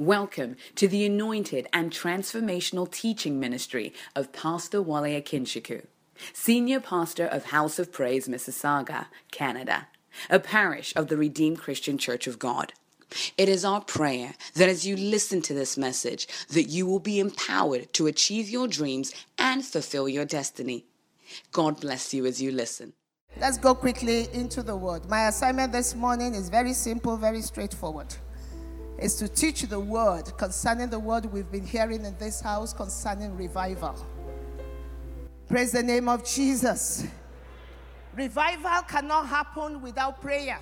Welcome to the anointed and transformational teaching ministry of Pastor Wale Akinsiku, Senior Pastor of House of Praise, Mississauga, Canada, a parish of the Redeemed Christian Church of God. It is our prayer that as you listen to this message, that you will be empowered to achieve your dreams and fulfill your destiny. God bless you as you listen. Let's go quickly into the word. My assignment this morning is very simple, very straightforward is to teach the word concerning the word we've been hearing in this house concerning revival. Praise the name of Jesus. Revival cannot happen without prayer.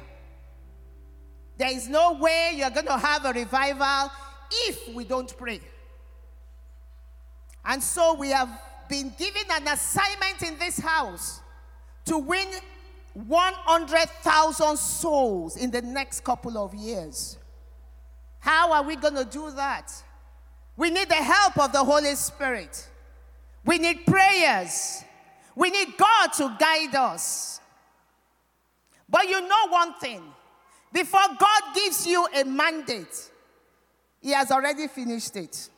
There is no way you're going to have a revival if we don't pray. And so we have been given an assignment in this house to win 100,000 souls in the next couple of years. How are we going to do that? We need the help of the Holy Spirit. We need prayers. We need God to guide us. But you know one thing before God gives you a mandate, He has already finished it.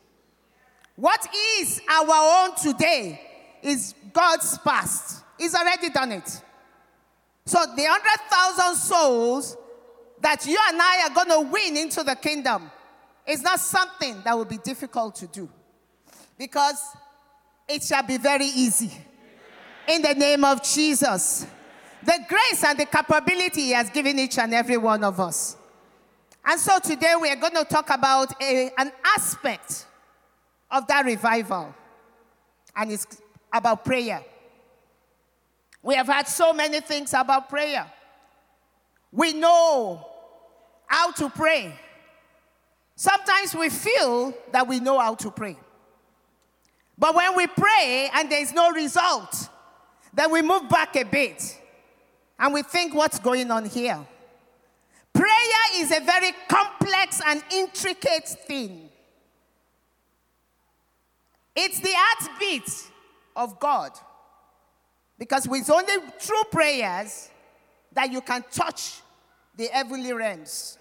What is our own today is God's past. He's already done it. So the 100,000 souls that you and I are going to win into the kingdom is not something that will be difficult to do because it shall be very easy. In the name of Jesus. The grace and the capability He has given each and every one of us. And so today we are going to talk about a, an aspect of that revival, and it's about prayer. We have had so many things about prayer. We know how to pray. Sometimes we feel that we know how to pray. But when we pray and there's no result, then we move back a bit and we think, what's going on here? Prayer is a very complex and intricate thing. It's the heartbeat of God. Because it's only through prayers that you can touch the heavenly realms.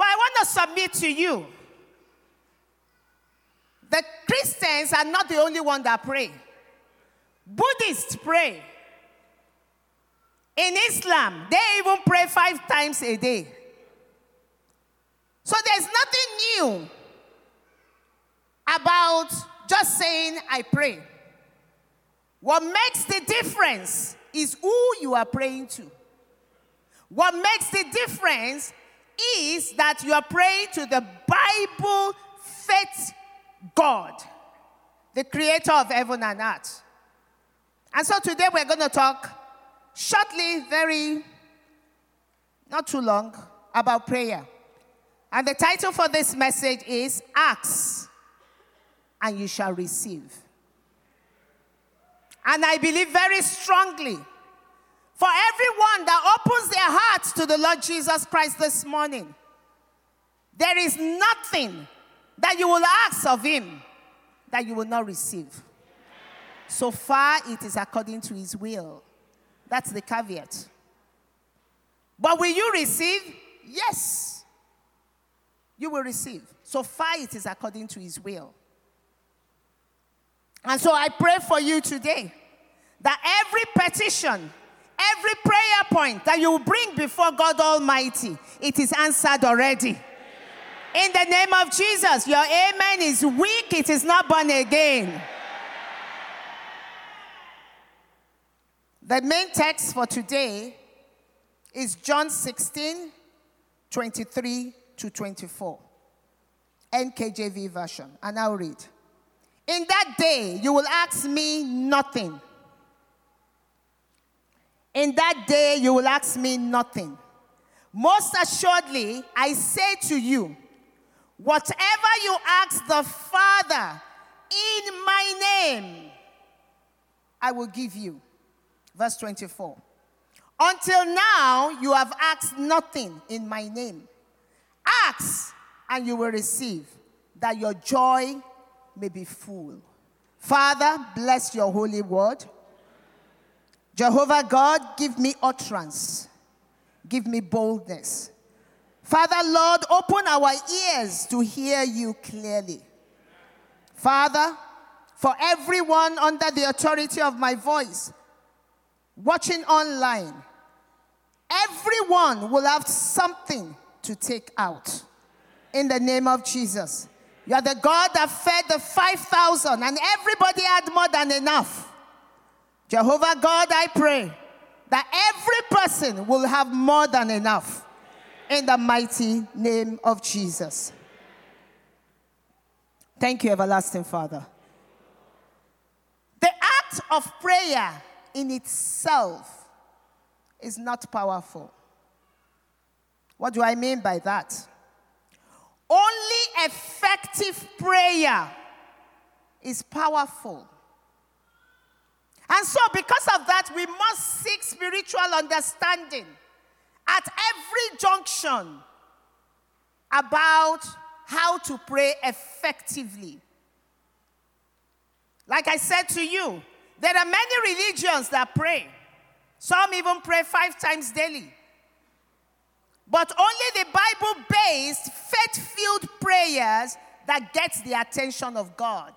But I want to submit to you the Christians are not the only one that pray. Buddhists pray. In Islam, they even pray five times a day. So there's nothing new about just saying, I pray. What makes the difference is who you are praying to. What makes the difference is that you are praying to the Bible faith God, the creator of heaven and earth. And so today we're going to talk shortly, very, not too long, about prayer. And the title for this message is Ask and You Shall Receive. And I believe very strongly for everyone that opens their hearts to the Lord Jesus Christ this morning, there is nothing that you will ask of Him that you will not receive. So far, it is according to His will. That's the caveat. But will you receive? Yes. You will receive. So far, it is according to His will. And so I pray for you today that every petition Every prayer point that you bring before God Almighty, it is answered already. In the name of Jesus, your amen is weak, it is not born again. The main text for today is John 16, 23 to 24. NKJV version. And I'll read. In that day, you will ask me nothing. In that day, you will ask me nothing. Most assuredly, I say to you, whatever you ask the Father in my name, I will give you. Verse 24. Until now, you have asked nothing in my name. Ask, and you will receive, that your joy may be full. Father, bless your holy word. Jehovah God, give me utterance, give me boldness. Father, Lord, open our ears to hear you clearly. Father, for everyone under the authority of my voice, watching online, everyone will have something to take out. In the name of Jesus. You are the God that fed the 5,000 and everybody had more than enough. Jehovah God, I pray that every person will have more than enough. In the mighty name of Jesus. Thank you, everlasting Father. The act of prayer in itself is not powerful. What do I mean by that? Only effective prayer is powerful. And so, because of that, we must seek spiritual understanding at every junction about how to pray effectively. Like I said to you, there are many religions that pray. Some even pray five times daily. But only the Bible based, faith filled prayers that gets the attention of God.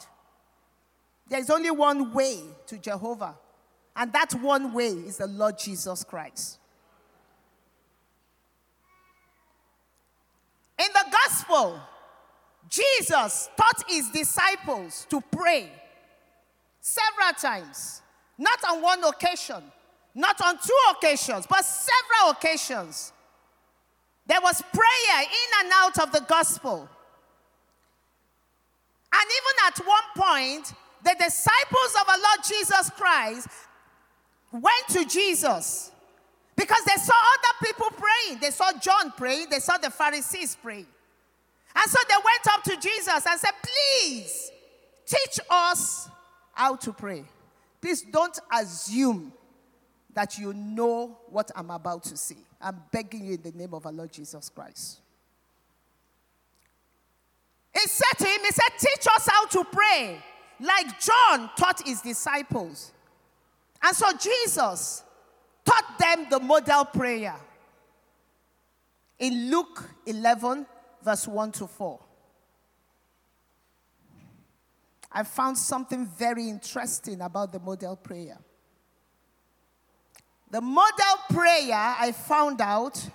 There's only one way to Jehovah, and that one way is the Lord Jesus Christ. In the gospel, Jesus taught his disciples to pray several times, not on one occasion, not on two occasions, but several occasions. There was prayer in and out of the gospel. And even at one point, the disciples of our Lord Jesus Christ went to Jesus because they saw other people praying. They saw John praying, they saw the Pharisees praying. And so they went up to Jesus and said, Please teach us how to pray. Please don't assume that you know what I'm about to say. I'm begging you in the name of our Lord Jesus Christ. He said to him, He said, Teach us how to pray, like John taught his disciples. And so Jesus taught them the model prayer in Luke 11, verse 1 to 4. I found something very interesting about the model prayer. The model prayer, I found out,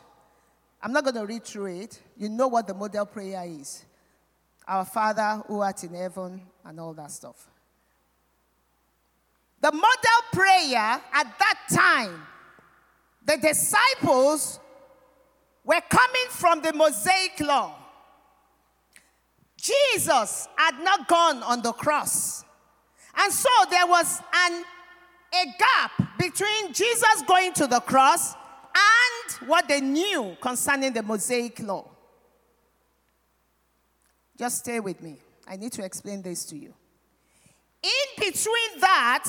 I'm not going to read through it. You know what the model prayer is Our Father who art in heaven, and all that stuff. The model prayer at that time, the disciples were coming from the Mosaic law. Jesus had not gone on the cross. And so there was an a gap between Jesus going to the cross and what they knew concerning the Mosaic law. Just stay with me. I need to explain this to you. In between that,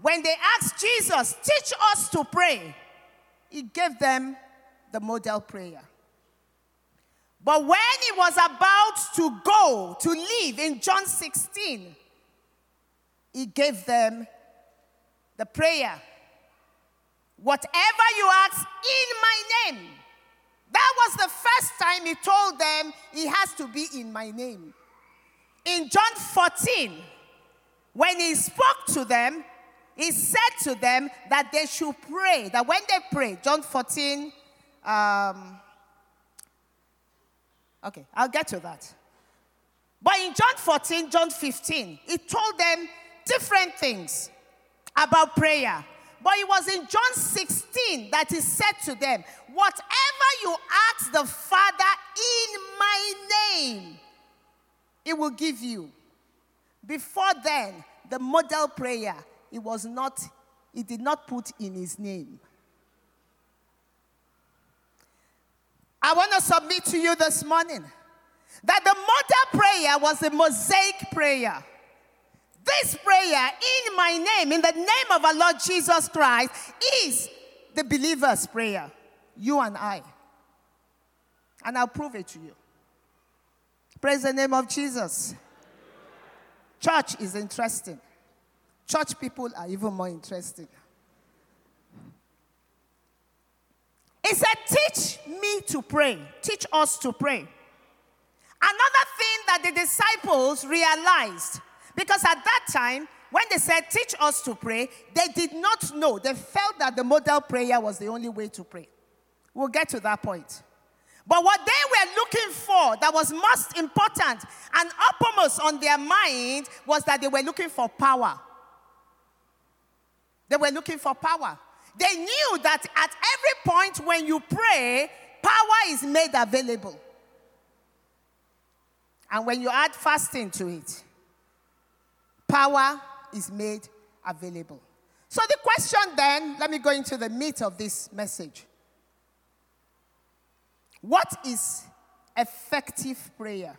when they asked Jesus, teach us to pray, he gave them the model prayer. But when he was about to go to leave in John 16, he gave them the prayer. Whatever you ask in my name. That was the first time he told them he has to be in my name. In John 14, when he spoke to them, he said to them that they should pray. That when they pray, John 14, um, okay, I'll get to that. But in John 14, John 15, he told them different things about prayer. But it was in John 16 that he said to them, Whatever you ask the Father in my name, it will give you. Before then, the model prayer, it was not, it did not put in his name. I want to submit to you this morning that the model prayer was a mosaic prayer. This prayer in my name, in the name of our Lord Jesus Christ, is the believer's prayer. You and I. And I'll prove it to you. Praise the name of Jesus. Church is interesting. Church people are even more interesting. He said, Teach me to pray. Teach us to pray. Another thing that the disciples realized, because at that time, when they said, Teach us to pray, they did not know. They felt that the model prayer was the only way to pray. We'll get to that point. But what they were looking for that was most important and uppermost on their mind was that they were looking for power. They were looking for power. They knew that at every point when you pray, power is made available. And when you add fasting to it, power is made available. So, the question then, let me go into the meat of this message. What is effective prayer?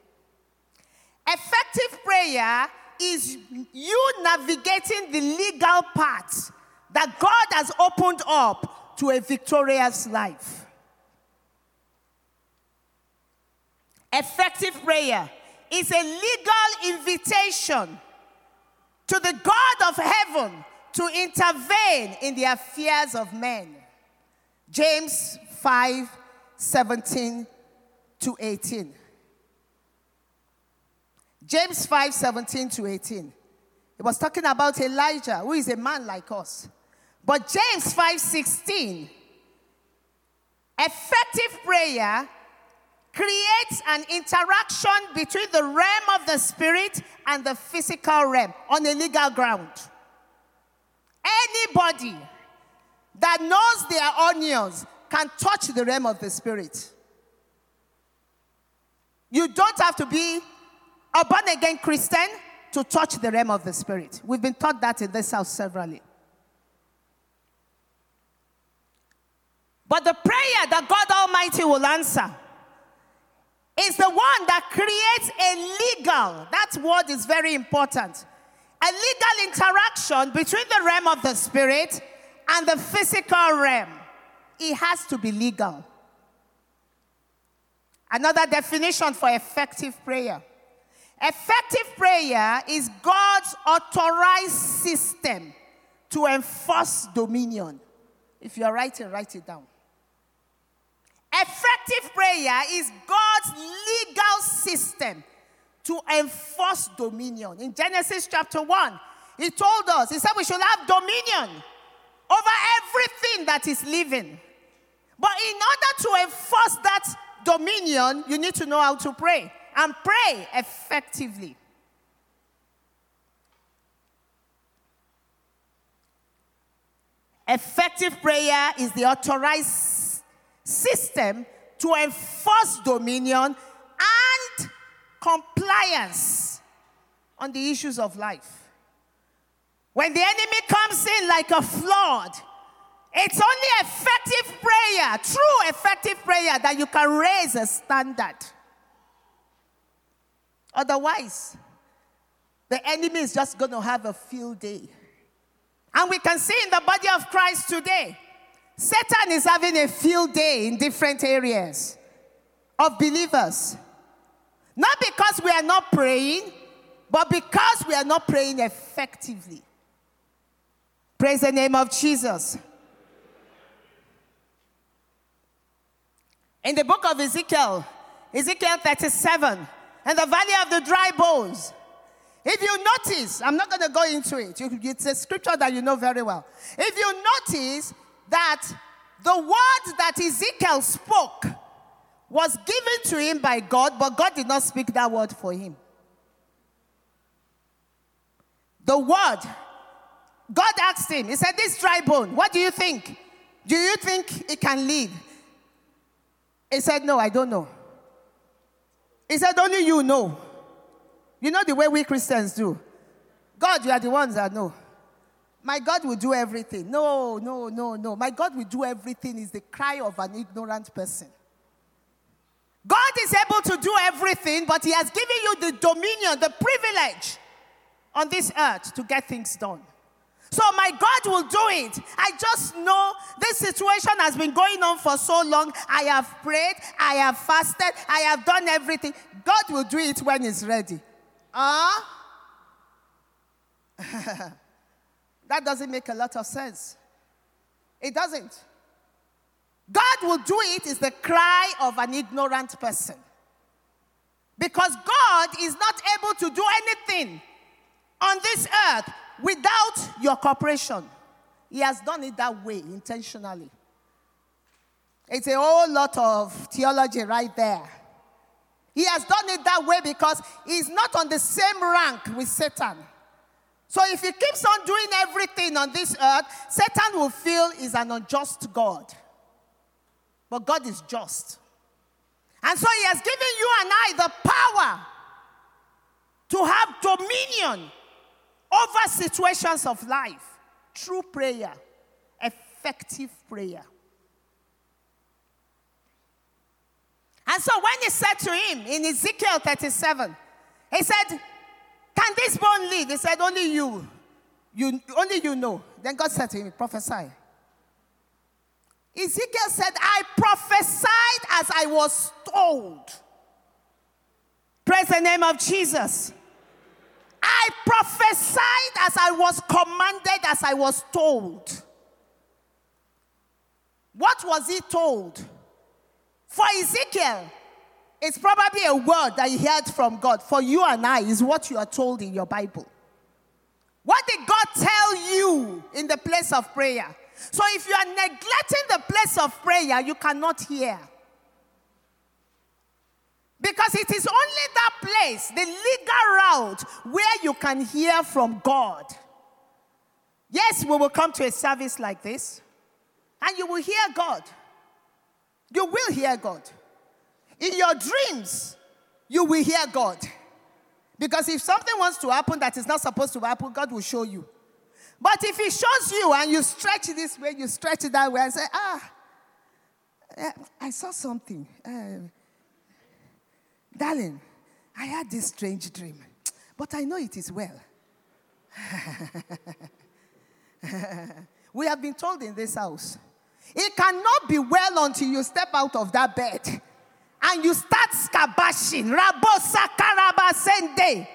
Effective prayer is you navigating the legal path that God has opened up to a victorious life. Effective prayer is a legal invitation to the God of heaven to intervene in the affairs of men. James 5 17 to 18. James 5 17 to 18. It was talking about Elijah, who is a man like us. But James 5 16, effective prayer creates an interaction between the realm of the spirit and the physical realm on a legal ground. Anybody that knows their onions can touch the realm of the spirit. You don't have to be a born again Christian to touch the realm of the spirit. We've been taught that in this house severally. But the prayer that God Almighty will answer is the one that creates a legal, that word is very important, a legal interaction between the realm of the spirit and the physical realm. It has to be legal. Another definition for effective prayer. Effective prayer is God's authorized system to enforce dominion. If you're writing, write it down. Effective prayer is God's legal system to enforce dominion. In Genesis chapter 1, He told us, He said we should have dominion over everything that is living. But in order to enforce that dominion, you need to know how to pray and pray effectively. Effective prayer is the authorized system to enforce dominion and compliance on the issues of life. When the enemy comes in like a flood, it's only effective prayer, true effective prayer, that you can raise a standard. Otherwise, the enemy is just going to have a field day. And we can see in the body of Christ today Satan is having a field day in different areas of believers. Not because we are not praying, but because we are not praying effectively. Praise the name of Jesus. In the book of Ezekiel, Ezekiel 37, and the valley of the dry bones. If you notice, I'm not going to go into it, it's a scripture that you know very well. If you notice, that the word that Ezekiel spoke was given to him by God, but God did not speak that word for him. The word, God asked him, He said, This dry bone, what do you think? Do you think it can live? He said, No, I don't know. He said, Only you know. You know the way we Christians do. God, you are the ones that know. My God will do everything. No, no, no, no. My God will do everything is the cry of an ignorant person. God is able to do everything, but He has given you the dominion, the privilege on this earth to get things done. So my God will do it. I just know this situation has been going on for so long. I have prayed, I have fasted, I have done everything. God will do it when He's ready. Ah? That doesn't make a lot of sense. It doesn't. God will do it is the cry of an ignorant person. Because God is not able to do anything on this earth without your cooperation. He has done it that way intentionally. It's a whole lot of theology right there. He has done it that way because he's not on the same rank with Satan. So if he keeps on doing everything on this earth, Satan will feel he's an unjust God. But God is just. And so he has given you and I the power to have dominion over situations of life through prayer, effective prayer. And so when he said to him in Ezekiel 37, he said, Can this bone live? He said, Only you. You only you know. Then God said to him, Prophesy. Ezekiel said, I prophesied as I was told. Praise the name of Jesus. I prophesied as I was commanded, as I was told. What was he told? For Ezekiel, it's probably a word that you heard from God. For you and I, is what you are told in your Bible. What did God tell you in the place of prayer? So if you are neglecting the place of prayer, you cannot hear. Because it is only that place, the legal route, where you can hear from God. Yes, we will come to a service like this, and you will hear God. You will hear God. In your dreams, you will hear God. Because if something wants to happen that is not supposed to happen, God will show you. But if He shows you and you stretch this way, you stretch it that way, and say, Ah, eh, I saw something. Uh, darling, I had this strange dream, but I know it is well. we have been told in this house it cannot be well until you step out of that bed and you start scabashing. Rabosa karabasende.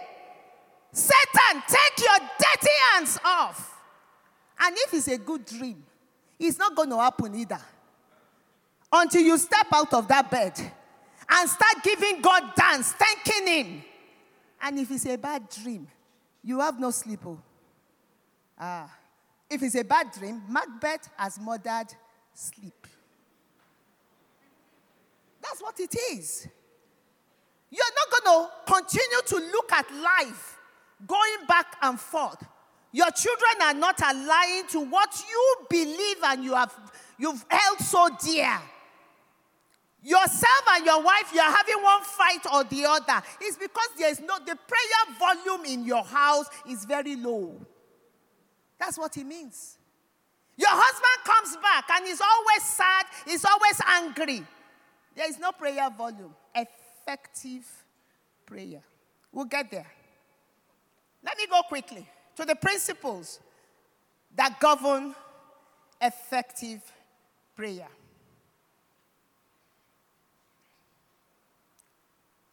Satan, take your dirty hands off. And if it's a good dream, it's not going to happen either. Until you step out of that bed and start giving God dance, thanking Him. And if it's a bad dream, you have no sleep. Oh. Ah. If it's a bad dream, Macbeth has murdered sleep. That's what it is. You're not going to continue to look at life going back and forth. Your children are not aligning to what you believe and you have you've held so dear. Yourself and your wife, you are having one fight or the other. It's because there's no the prayer volume in your house is very low. That's what it means. Your husband comes back and he's always sad, he's always angry. There is no prayer volume. Effective prayer. We'll get there. Let me go quickly to the principles that govern effective prayer.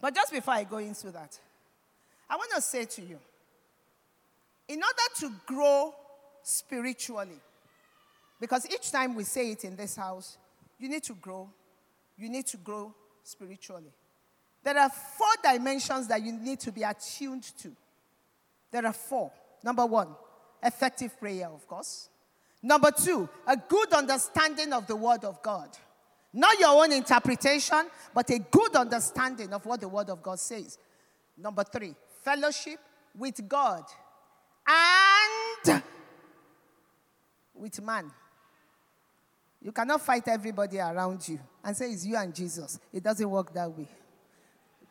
But just before I go into that, I want to say to you in order to grow spiritually, because each time we say it in this house, you need to grow. You need to grow spiritually. There are four dimensions that you need to be attuned to. There are four. Number one, effective prayer, of course. Number two, a good understanding of the Word of God. Not your own interpretation, but a good understanding of what the Word of God says. Number three, fellowship with God and with man. You cannot fight everybody around you and say it's you and Jesus. It doesn't work that way.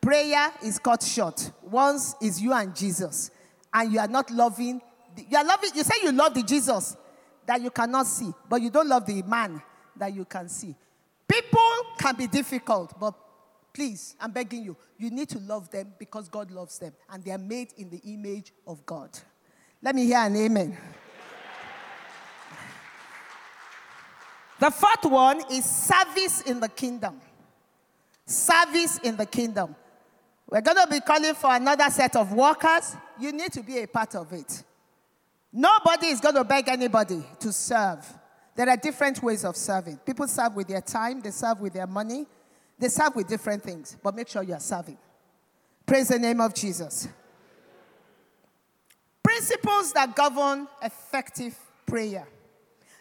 Prayer is cut short. Once is you and Jesus, and you are not loving. You are loving. You say you love the Jesus that you cannot see, but you don't love the man that you can see. People can be difficult, but please, I'm begging you, you need to love them because God loves them, and they are made in the image of God. Let me hear an amen. The fourth one is service in the kingdom. Service in the kingdom. We're going to be calling for another set of workers. You need to be a part of it. Nobody is going to beg anybody to serve. There are different ways of serving. People serve with their time, they serve with their money, they serve with different things, but make sure you are serving. Praise the name of Jesus. Principles that govern effective prayer.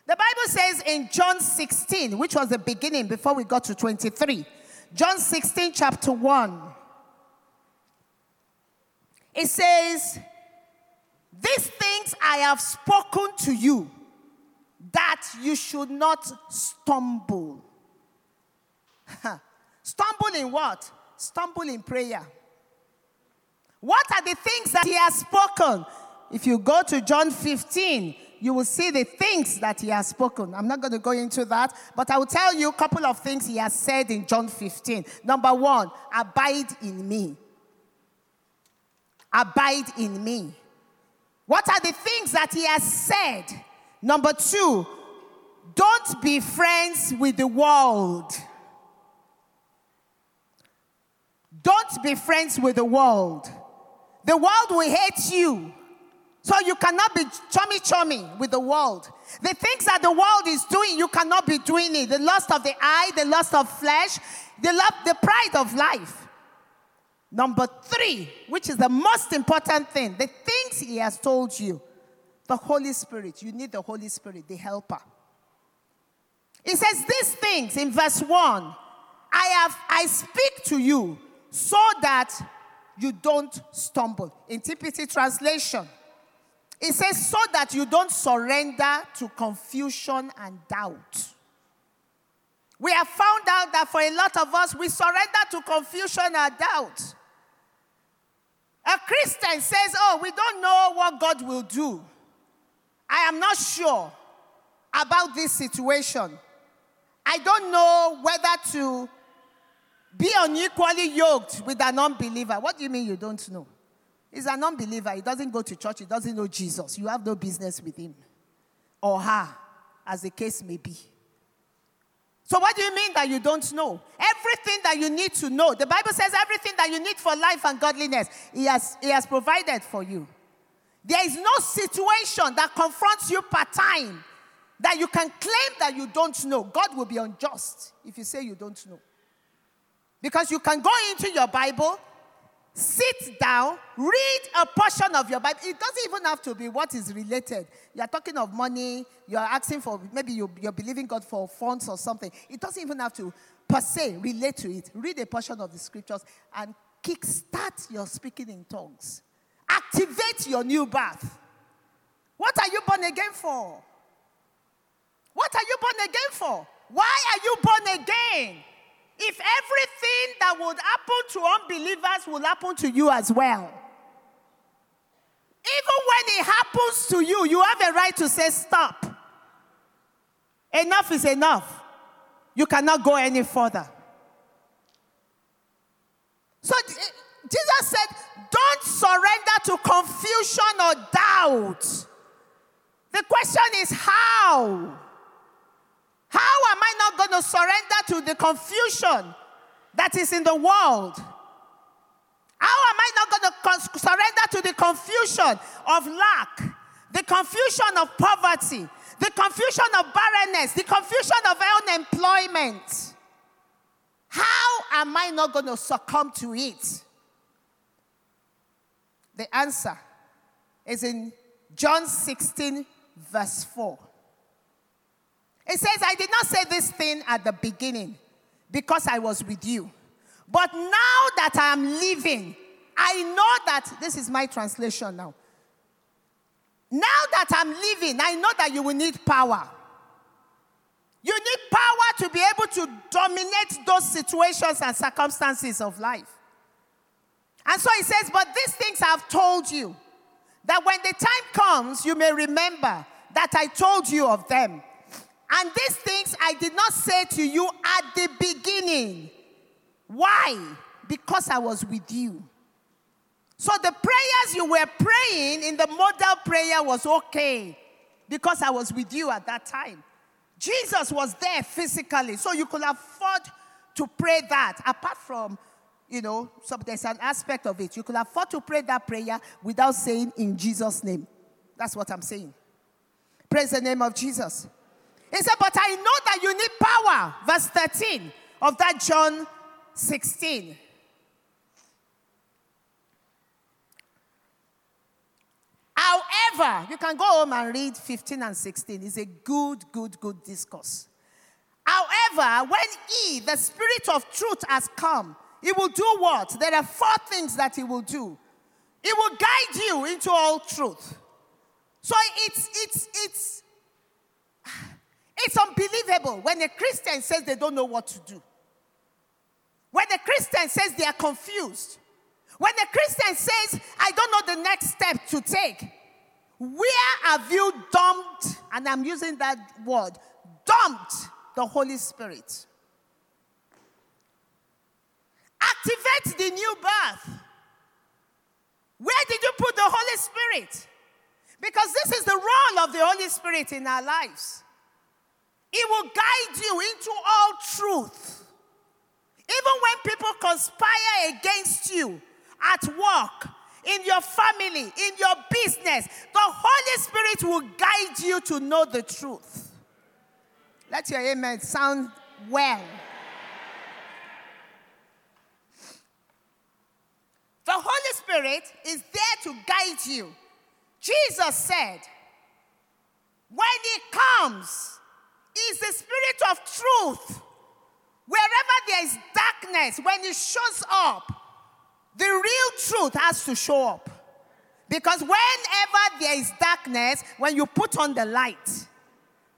The Bible says in John 16, which was the beginning before we got to 23, John 16, chapter 1, it says, These things I have spoken to you that you should not stumble. stumble in what? Stumble in prayer. What are the things that he has spoken? If you go to John 15, you will see the things that he has spoken. I'm not going to go into that, but I will tell you a couple of things he has said in John 15. Number one, abide in me. Abide in me. What are the things that he has said? Number two, don't be friends with the world. Don't be friends with the world. The world will hate you. So you cannot be chummy chummy with the world. The things that the world is doing, you cannot be doing it. The lust of the eye, the lust of flesh, the love, the pride of life. Number three, which is the most important thing, the things he has told you. The Holy Spirit. You need the Holy Spirit, the helper. He says these things in verse 1. I have I speak to you so that you don't stumble. In TPT translation, it says so that you don't surrender to confusion and doubt. We have found out that for a lot of us, we surrender to confusion and doubt. A Christian says, Oh, we don't know what God will do. I am not sure about this situation. I don't know whether to be unequally yoked with an unbeliever. What do you mean you don't know? He's an unbeliever. He doesn't go to church. He doesn't know Jesus. You have no business with him or her, as the case may be. So, what do you mean that you don't know? Everything that you need to know. The Bible says everything that you need for life and godliness, He has, he has provided for you. There is no situation that confronts you part time that you can claim that you don't know. God will be unjust if you say you don't know. Because you can go into your Bible, sit down, read a portion of your Bible. It doesn't even have to be what is related. You're talking of money, you're asking for, maybe you, are believing God for funds or something. It doesn't even have to, per se, relate to it. Read a portion of the scriptures and kickstart your speaking in tongues. Activate your new birth. What are you born again for? What are you born again for? Why are you born again? If everything that would happen to unbelievers will happen to you as well. Even when it happens to you, you have a right to say, Stop. Enough is enough. You cannot go any further. So eh, Jesus said, don't surrender to confusion or doubt. The question is how? How am I not going to surrender to the confusion that is in the world? How am I not going to surrender to the confusion of lack, the confusion of poverty, the confusion of barrenness, the confusion of unemployment? How am I not going to succumb to it? The answer is in John 16, verse 4. It says, I did not say this thing at the beginning because I was with you. But now that I am living, I know that this is my translation now. Now that I'm living, I know that you will need power. You need power to be able to dominate those situations and circumstances of life. And so he says, But these things I've told you, that when the time comes, you may remember that I told you of them. And these things I did not say to you at the beginning. Why? Because I was with you. So the prayers you were praying in the model prayer was okay because I was with you at that time. Jesus was there physically, so you could afford to pray that apart from you know, so there's an aspect of it. You could afford to pray that prayer without saying in Jesus' name. That's what I'm saying. Praise the name of Jesus. He said, But I know that you need power. Verse 13 of that John 16. However, you can go home and read 15 and 16. It's a good, good, good discourse. However, when He, the Spirit of truth, has come, He will do what? There are four things that He will do. He will guide you into all truth. So it's it's it's it's unbelievable when a Christian says they don't know what to do. When a Christian says they are confused. When a Christian says, I don't know the next step to take. Where have you dumped, and I'm using that word, dumped the Holy Spirit? Activate the new birth. Where did you put the Holy Spirit? Because this is the role of the Holy Spirit in our lives. It will guide you into all truth. Even when people conspire against you at work, in your family, in your business, the Holy Spirit will guide you to know the truth. Let your amen sound well. The Holy Spirit is there to guide you. Jesus said, when He comes, He's the Spirit of truth. Wherever there is darkness, when it shows up, the real truth has to show up. Because whenever there is darkness, when you put on the light,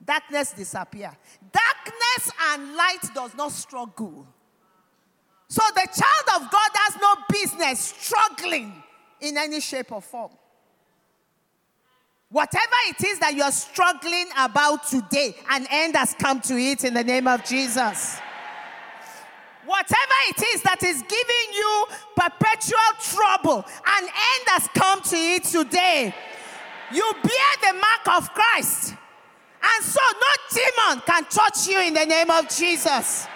darkness disappear. Darkness and light does not struggle. So the child of God has no business struggling in any shape or form. Whatever it is that you're struggling about today, an end has come to it in the name of Jesus. Whatever it is that is giving you perpetual trouble, an end has come to it today. You bear the mark of Christ. And so no demon can touch you in the name of Jesus.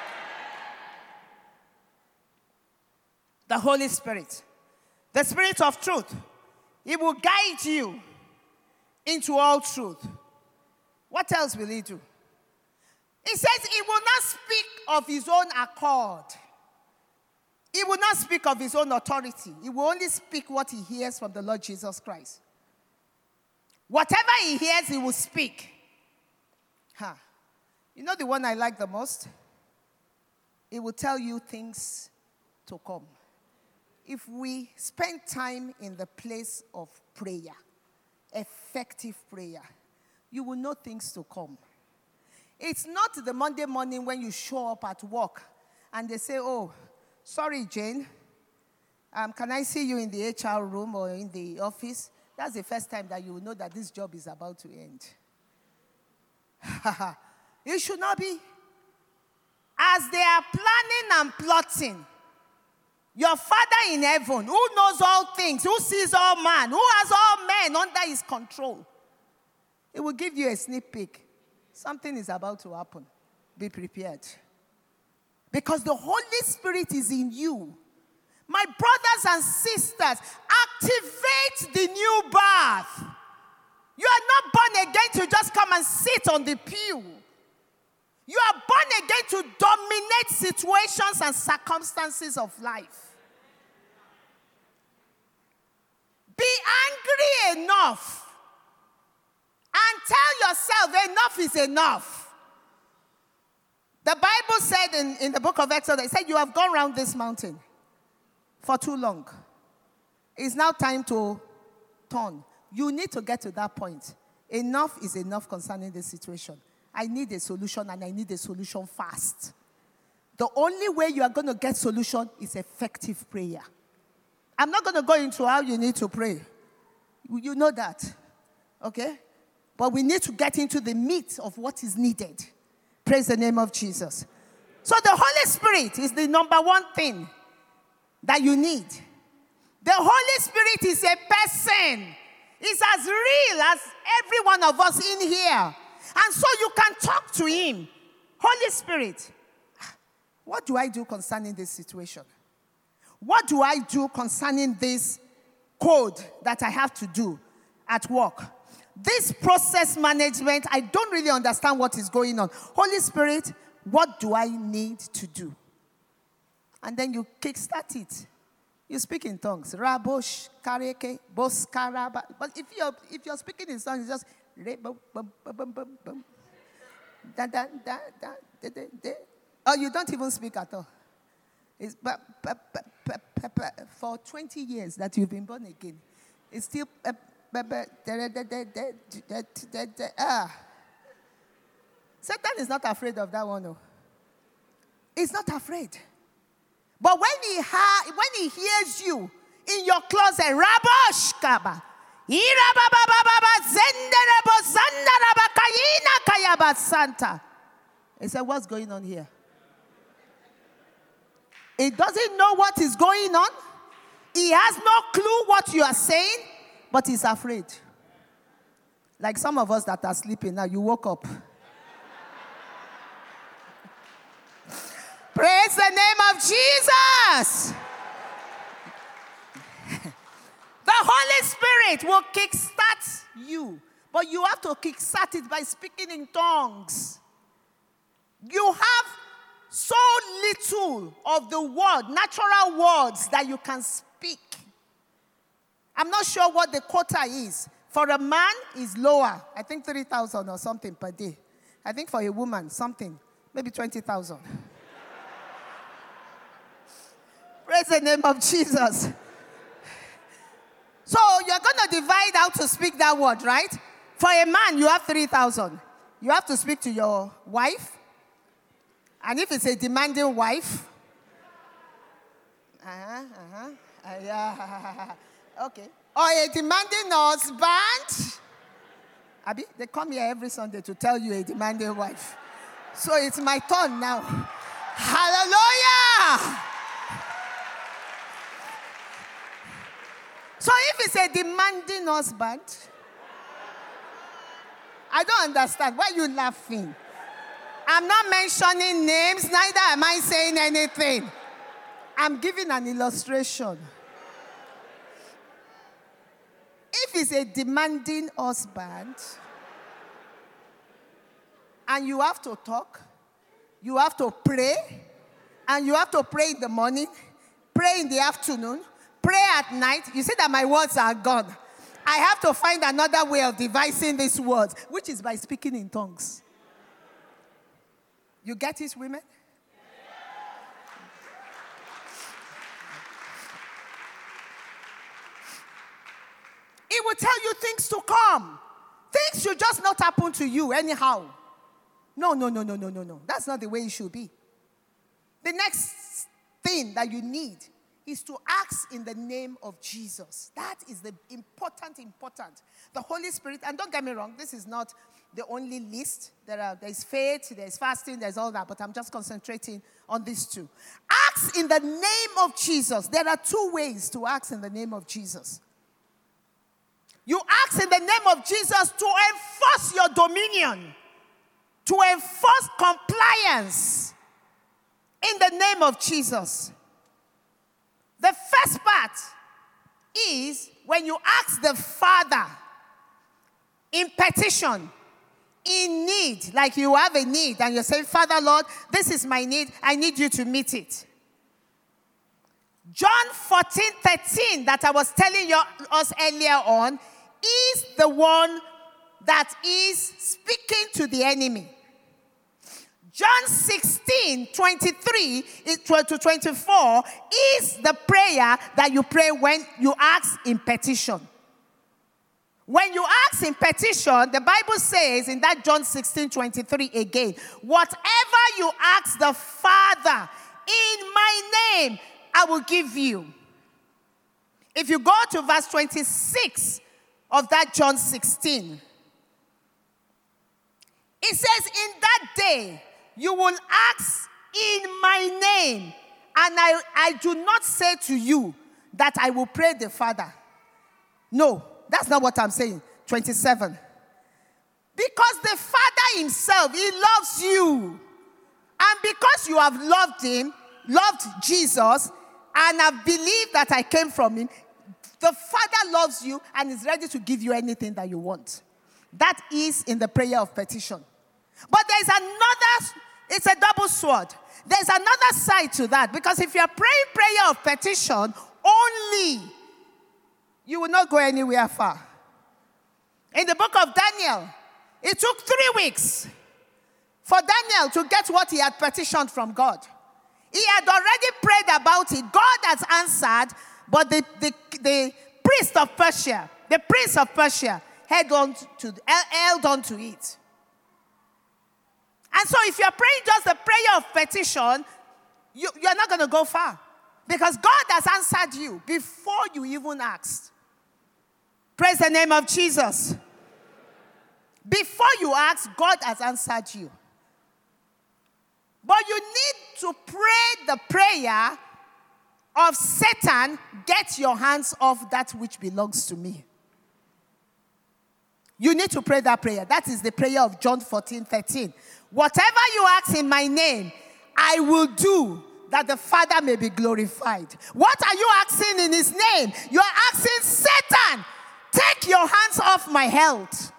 the Holy Spirit, the Spirit of truth. He will guide you into all truth. What else will He do? He says He will not speak of His own accord. He will not speak of His own authority. He will only speak what He hears from the Lord Jesus Christ. Whatever He hears, He will speak. Huh. You know the one I like the most? He will tell you things to come if we spend time in the place of prayer, effective prayer, you will know things to come. It's not the Monday morning when you show up at work and they say, Oh, sorry, Jane. Um, can I see you in the HR room or in the office? That's the first time that you will know that this job is about to end. it should not be. As they are planning and plotting, your Father in heaven, who knows all things, who sees all man, who has all men under his control, he will give you a sneak peek. Something is about to happen. Be prepared. Because the Holy Spirit is in you. My brothers and sisters, activate the new birth. You are not born again to just come and sit on the pew. You are born again to dominate situations and circumstances of life. Be angry enough and tell yourself enough is enough. The Bible said in, in the book of Exodus, it said, You have gone around this mountain for too long. It's now time to turn. You need to get to that point. Enough is enough concerning this situation. I need a solution and I need a solution fast. The only way you are going to get solution is effective prayer. I'm not going to go into how you need to pray. You know that. Okay? But we need to get into the meat of what is needed. Praise the name of Jesus. So the Holy Spirit is the number one thing that you need. The Holy Spirit is a person. He's as real as every one of us in here. And so you can talk to him. Holy Spirit, what do I do concerning this situation? What do I do concerning this code that I have to do at work? This process management, I don't really understand what is going on. Holy Spirit, what do I need to do? And then you kickstart it. You speak in tongues. Rabosh, kareke, boskaraba. But if you're, if you're speaking in tongues, it's just. Oh, you don't even speak at all. It's, but, but, but, for 20 years that you've been born again, it's still. Ah. Satan is not afraid of that one. No. He's not afraid. But when he, ha- when he hears you in your closet, Rabosh Kaba, He said, What's going on here? He doesn't know what is going on. He has no clue what you are saying, but he's afraid. Like some of us that are sleeping now, you woke up. Praise the name of Jesus. the Holy Spirit will kickstart you, but you have to kickstart it by speaking in tongues. You have so little of the word, natural words that you can speak. I'm not sure what the quota is. For a man is lower. I think 3,000 or something per day. I think for a woman, something, maybe 20,000. Praise the name of Jesus. So you're going to divide how to speak that word, right? For a man, you have 3,000. You have to speak to your wife. And if it's a demanding wife, uh-huh, uh-huh, uh, yeah, okay. Or a demanding husband. Abby, they come here every Sunday to tell you a demanding wife. So it's my turn now. Hallelujah! So if it's a demanding husband, I don't understand. Why are you laughing? I'm not mentioning names, neither am I saying anything. I'm giving an illustration. If it's a demanding husband, and you have to talk, you have to pray, and you have to pray in the morning, pray in the afternoon, pray at night, you see that my words are gone. I have to find another way of devising these words, which is by speaking in tongues. You get it, women? It will tell you things to come. Things should just not happen to you anyhow. No, no, no, no, no, no, no. That's not the way it should be. The next thing that you need is to ask in the name of Jesus. That is the important, important. The Holy Spirit, and don't get me wrong, this is not the only list. There are there's faith, there's fasting, there's all that, but I'm just concentrating on these two. Ask in the name of Jesus. There are two ways to ask in the name of Jesus. You ask in the name of Jesus to enforce your dominion, to enforce compliance in the name of Jesus. The first part is when you ask the Father in petition, in need, like you have a need, and you say, Father, Lord, this is my need, I need you to meet it. John 14, 13, that I was telling you, us earlier on, is the one that is speaking to the enemy. John 16, 23 to 24 is the prayer that you pray when you ask in petition. When you ask in petition, the Bible says in that John 16, 23 again, whatever you ask the Father in my name, I will give you. If you go to verse 26 of that John 16, it says, In that day, you will ask in my name, and I, I do not say to you that I will pray the Father. No, that's not what I'm saying. 27. Because the Father Himself, He loves you. And because you have loved Him, loved Jesus, and have believed that I came from Him, the Father loves you and is ready to give you anything that you want. That is in the prayer of petition. But there's another, it's a double sword. There's another side to that because if you're praying prayer of petition only, you will not go anywhere far. In the book of Daniel, it took three weeks for Daniel to get what he had petitioned from God. He had already prayed about it. God has answered, but the, the, the priest of Persia, the prince of Persia, held on to, held on to it. And so, if you're praying just the prayer of petition, you, you're not going to go far because God has answered you before you even asked. Praise the name of Jesus. Before you ask, God has answered you. But you need to pray the prayer of Satan, get your hands off that which belongs to me. You need to pray that prayer. That is the prayer of John 14 13. Whatever you ask in my name, I will do that the Father may be glorified. What are you asking in his name? You are asking Satan, take your hands off my health.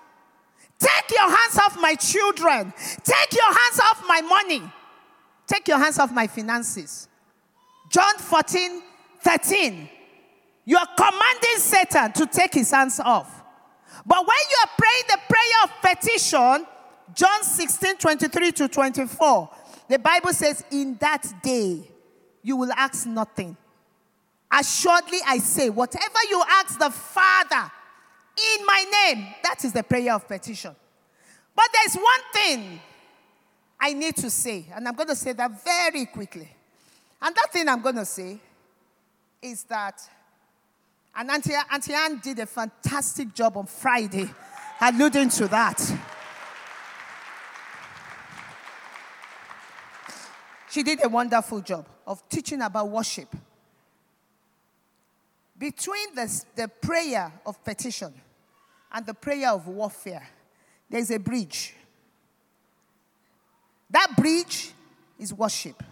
Take your hands off my children. Take your hands off my money. Take your hands off my finances. John 14, 13. You are commanding Satan to take his hands off. But when you are praying the prayer of petition, John 16, 23 to 24, the Bible says, In that day you will ask nothing. Assuredly, I say, whatever you ask the Father my name, that is the prayer of petition. But there's one thing I need to say, and I'm going to say that very quickly. And that thing I'm going to say is that, and Auntie, Auntie Anne did a fantastic job on Friday alluding to that. She did a wonderful job of teaching about worship. Between the, the prayer of petition and the prayer of warfare, there's a bridge. That bridge is worship.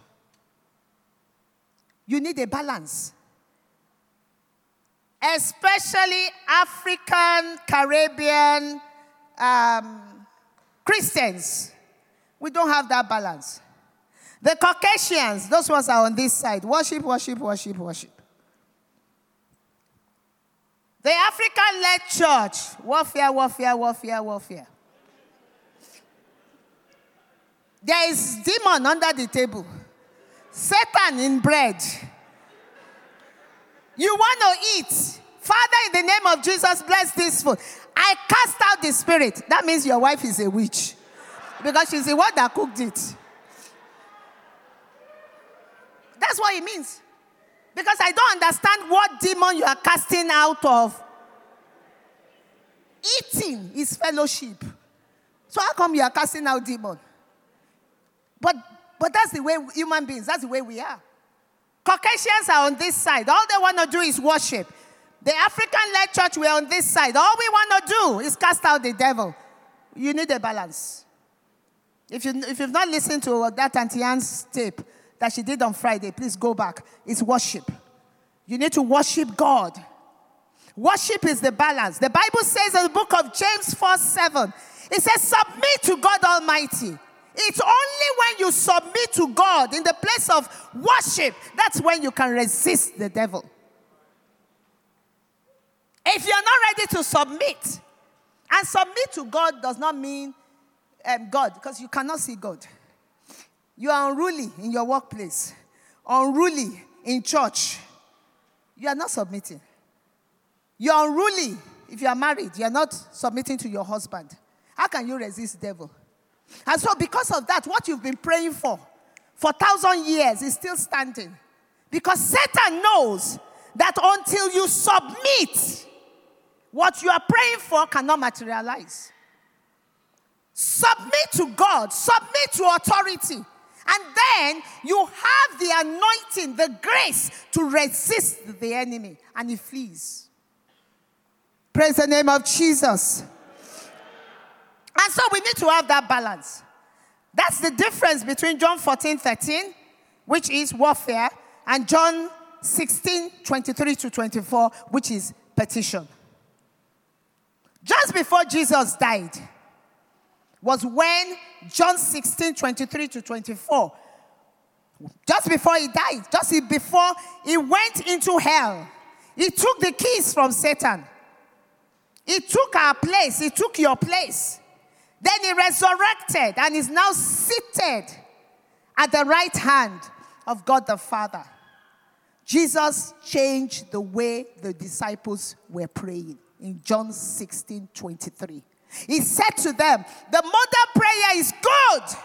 You need a balance. Especially African, Caribbean um, Christians. We don't have that balance. The Caucasians, those ones are on this side. Worship, worship, worship, worship. The African led church, warfare, warfare, warfare, warfare. There is demon under the table. Satan in bread. You want to eat. Father, in the name of Jesus, bless this food. I cast out the spirit. That means your wife is a witch. Because she's the one that cooked it. That's what it means. Because I don't understand what demon you are casting out of. Eating is fellowship. So how come you are casting out demon? But but that's the way human beings, that's the way we are. Caucasians are on this side. All they want to do is worship. The African led church, we're on this side. All we want to do is cast out the devil. You need a balance. If, you, if you've not listened to that Auntie Anne's tape that she did on Friday, please go back. It's worship. You need to worship God. Worship is the balance. The Bible says in the book of James 4 7, it says, Submit to God Almighty. It's only when you submit to God in the place of worship that's when you can resist the devil. If you're not ready to submit, and submit to God does not mean um, God, because you cannot see God. You are unruly in your workplace, unruly in church. You are not submitting. You are unruly if you are married. You are not submitting to your husband. How can you resist devil? And so, because of that, what you've been praying for for thousand years is still standing. Because Satan knows that until you submit, what you are praying for cannot materialize. Submit to God, submit to authority. And then you have the anointing, the grace to resist the enemy, and he flees. Praise the name of Jesus. And so we need to have that balance. That's the difference between John 14, 13, which is warfare, and John 16, 23 to 24, which is petition. just before Jesus died, was when John 16 23 to 24, just before he died, just before he went into hell, he took the keys from Satan. He took our place, he took your place. Then he resurrected and is now seated at the right hand of God the Father. Jesus changed the way the disciples were praying in John 16 23. He said to them, The mother prayer is good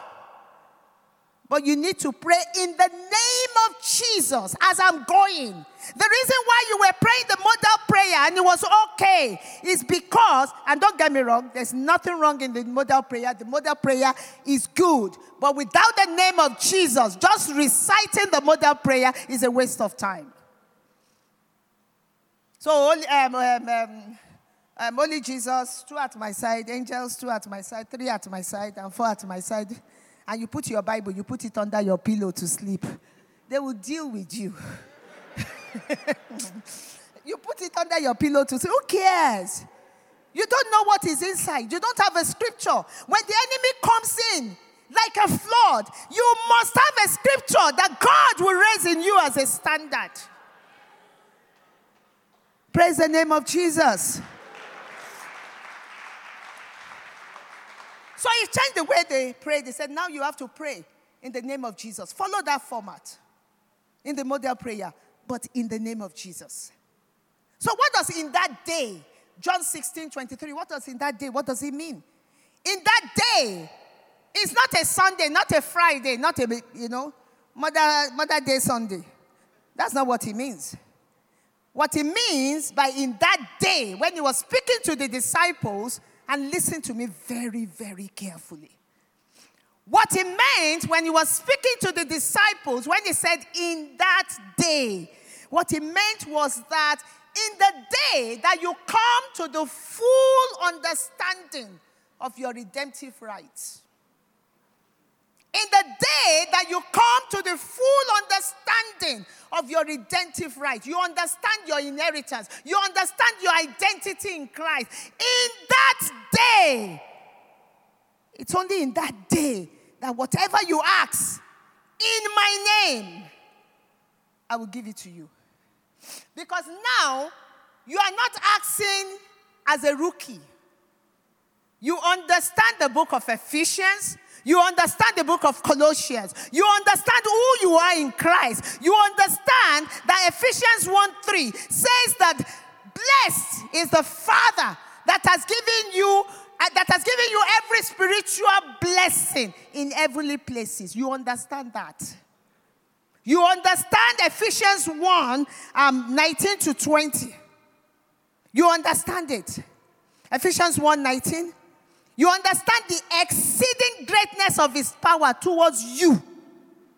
but you need to pray in the name of Jesus as I'm going. The reason why you were praying the model prayer and it was okay is because, and don't get me wrong, there's nothing wrong in the model prayer. The model prayer is good. But without the name of Jesus, just reciting the model prayer is a waste of time. So, um, um, um, um, only Jesus, two at my side, angels, two at my side, three at my side, and four at my side and you put your Bible, you put it under your pillow to sleep, they will deal with you. you put it under your pillow to sleep. Who cares? You don't know what is inside. You don't have a scripture. When the enemy comes in like a flood, you must have a scripture that God will raise in you as a standard. Praise the name of Jesus. So he changed the way they prayed. He said, now you have to pray in the name of Jesus. Follow that format in the model prayer, but in the name of Jesus. So, what does in that day, John 16 23, what does in that day, what does it mean? In that day, it's not a Sunday, not a Friday, not a, you know, Mother, Mother Day Sunday. That's not what he means. What he means by in that day, when he was speaking to the disciples, and listen to me very, very carefully. What he meant when he was speaking to the disciples, when he said, in that day, what he meant was that in the day that you come to the full understanding of your redemptive rights, in the day that you come to the full understanding of your redemptive right, you understand your inheritance, you understand your identity in Christ. In that day, it's only in that day that whatever you ask in my name, I will give it to you. Because now you are not asking as a rookie. You understand the book of Ephesians, you understand the book of Colossians. You understand who you are in Christ. You understand that Ephesians 1 3 says that blessed is the Father that has given you uh, that has given you every spiritual blessing in heavenly places. You understand that. You understand Ephesians 1 um, 19 to 20. You understand it. Ephesians 1 19 you understand the exceeding greatness of his power towards you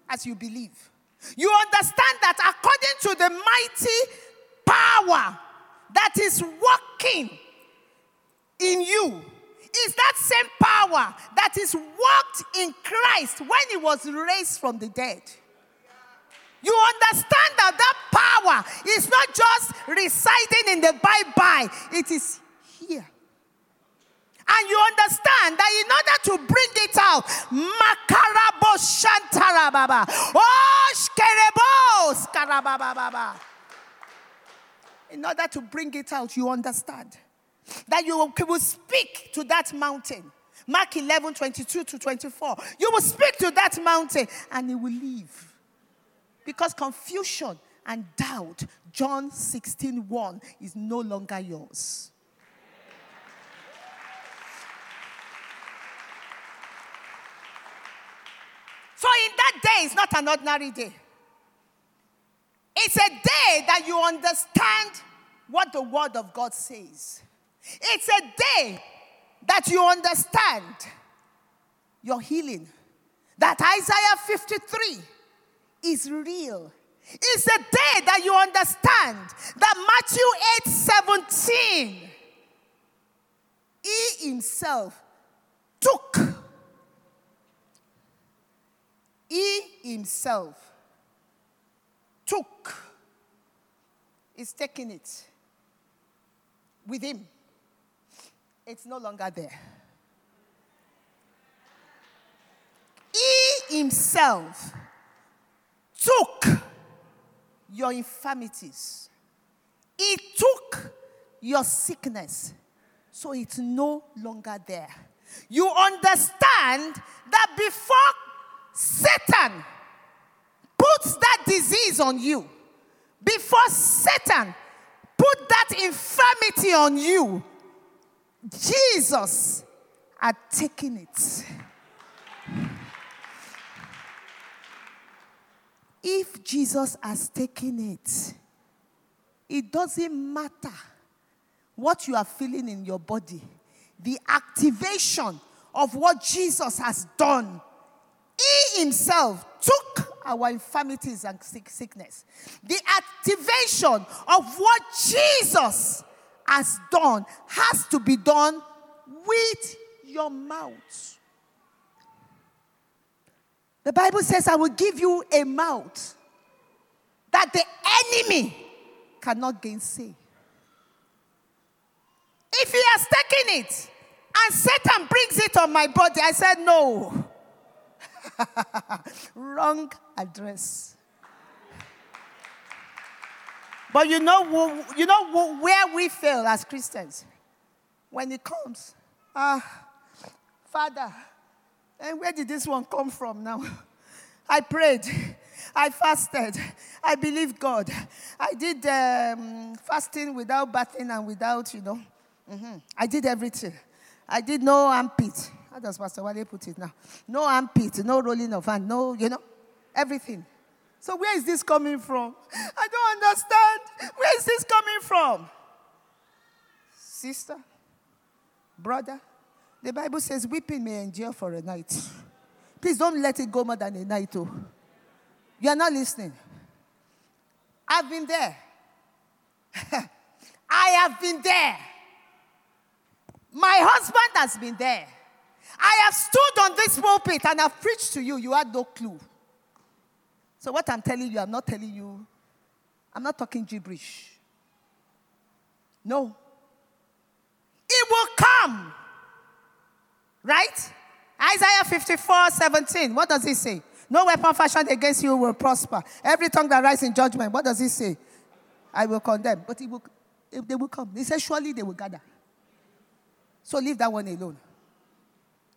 as you believe. You understand that according to the mighty power that is working in you, is that same power that is worked in Christ when he was raised from the dead. You understand that that power is not just residing in the bye bye, it is. And you understand that in order to bring it out, Makarabo Shantarababa, Oh Shkerebos In order to bring it out, you understand that you will speak to that mountain. Mark 11, 22 to 24. You will speak to that mountain and it will leave. Because confusion and doubt, John 16, 1, is no longer yours. So, in that day, it's not an ordinary day. It's a day that you understand what the Word of God says. It's a day that you understand your healing. That Isaiah 53 is real. It's a day that you understand that Matthew 8 17, He Himself took he himself took, is taking it with him. it's no longer there. He himself took your infirmities, he took your sickness, so it's no longer there. You understand that before Satan disease on you, before Satan put that infirmity on you, Jesus had taken it. If Jesus has taken it, it doesn't matter what you are feeling in your body, the activation of what Jesus has done. He himself took our infirmities and sickness. The activation of what Jesus has done has to be done with your mouth. The Bible says, I will give you a mouth that the enemy cannot gainsay. If he has taken it and Satan brings it on my body, I said, No. Wrong address. But you know, you know where we fail as Christians? When it comes, ah, uh, Father, and where did this one come from now? I prayed. I fasted. I believed God. I did um, fasting without bathing and without, you know. Mm-hmm. I did everything. I did no armpit. How does Pastor Wale put it now? No armpit, no rolling of hand, no, you know, everything. So where is this coming from? I don't understand. Where is this coming from? Sister, brother, the Bible says weeping may endure for a night. Please don't let it go more than a night, oh. You are not listening. I've been there. I have been there. My husband has been there. I have stood on this pulpit and I've preached to you. You had no clue. So, what I'm telling you, I'm not telling you, I'm not talking gibberish. No. It will come. Right? Isaiah 54 17. What does it say? No weapon fashioned against you will prosper. Every tongue that rises in judgment, what does it say? I will condemn. But it will, it, they will come. He says, surely they will gather. So leave that one alone.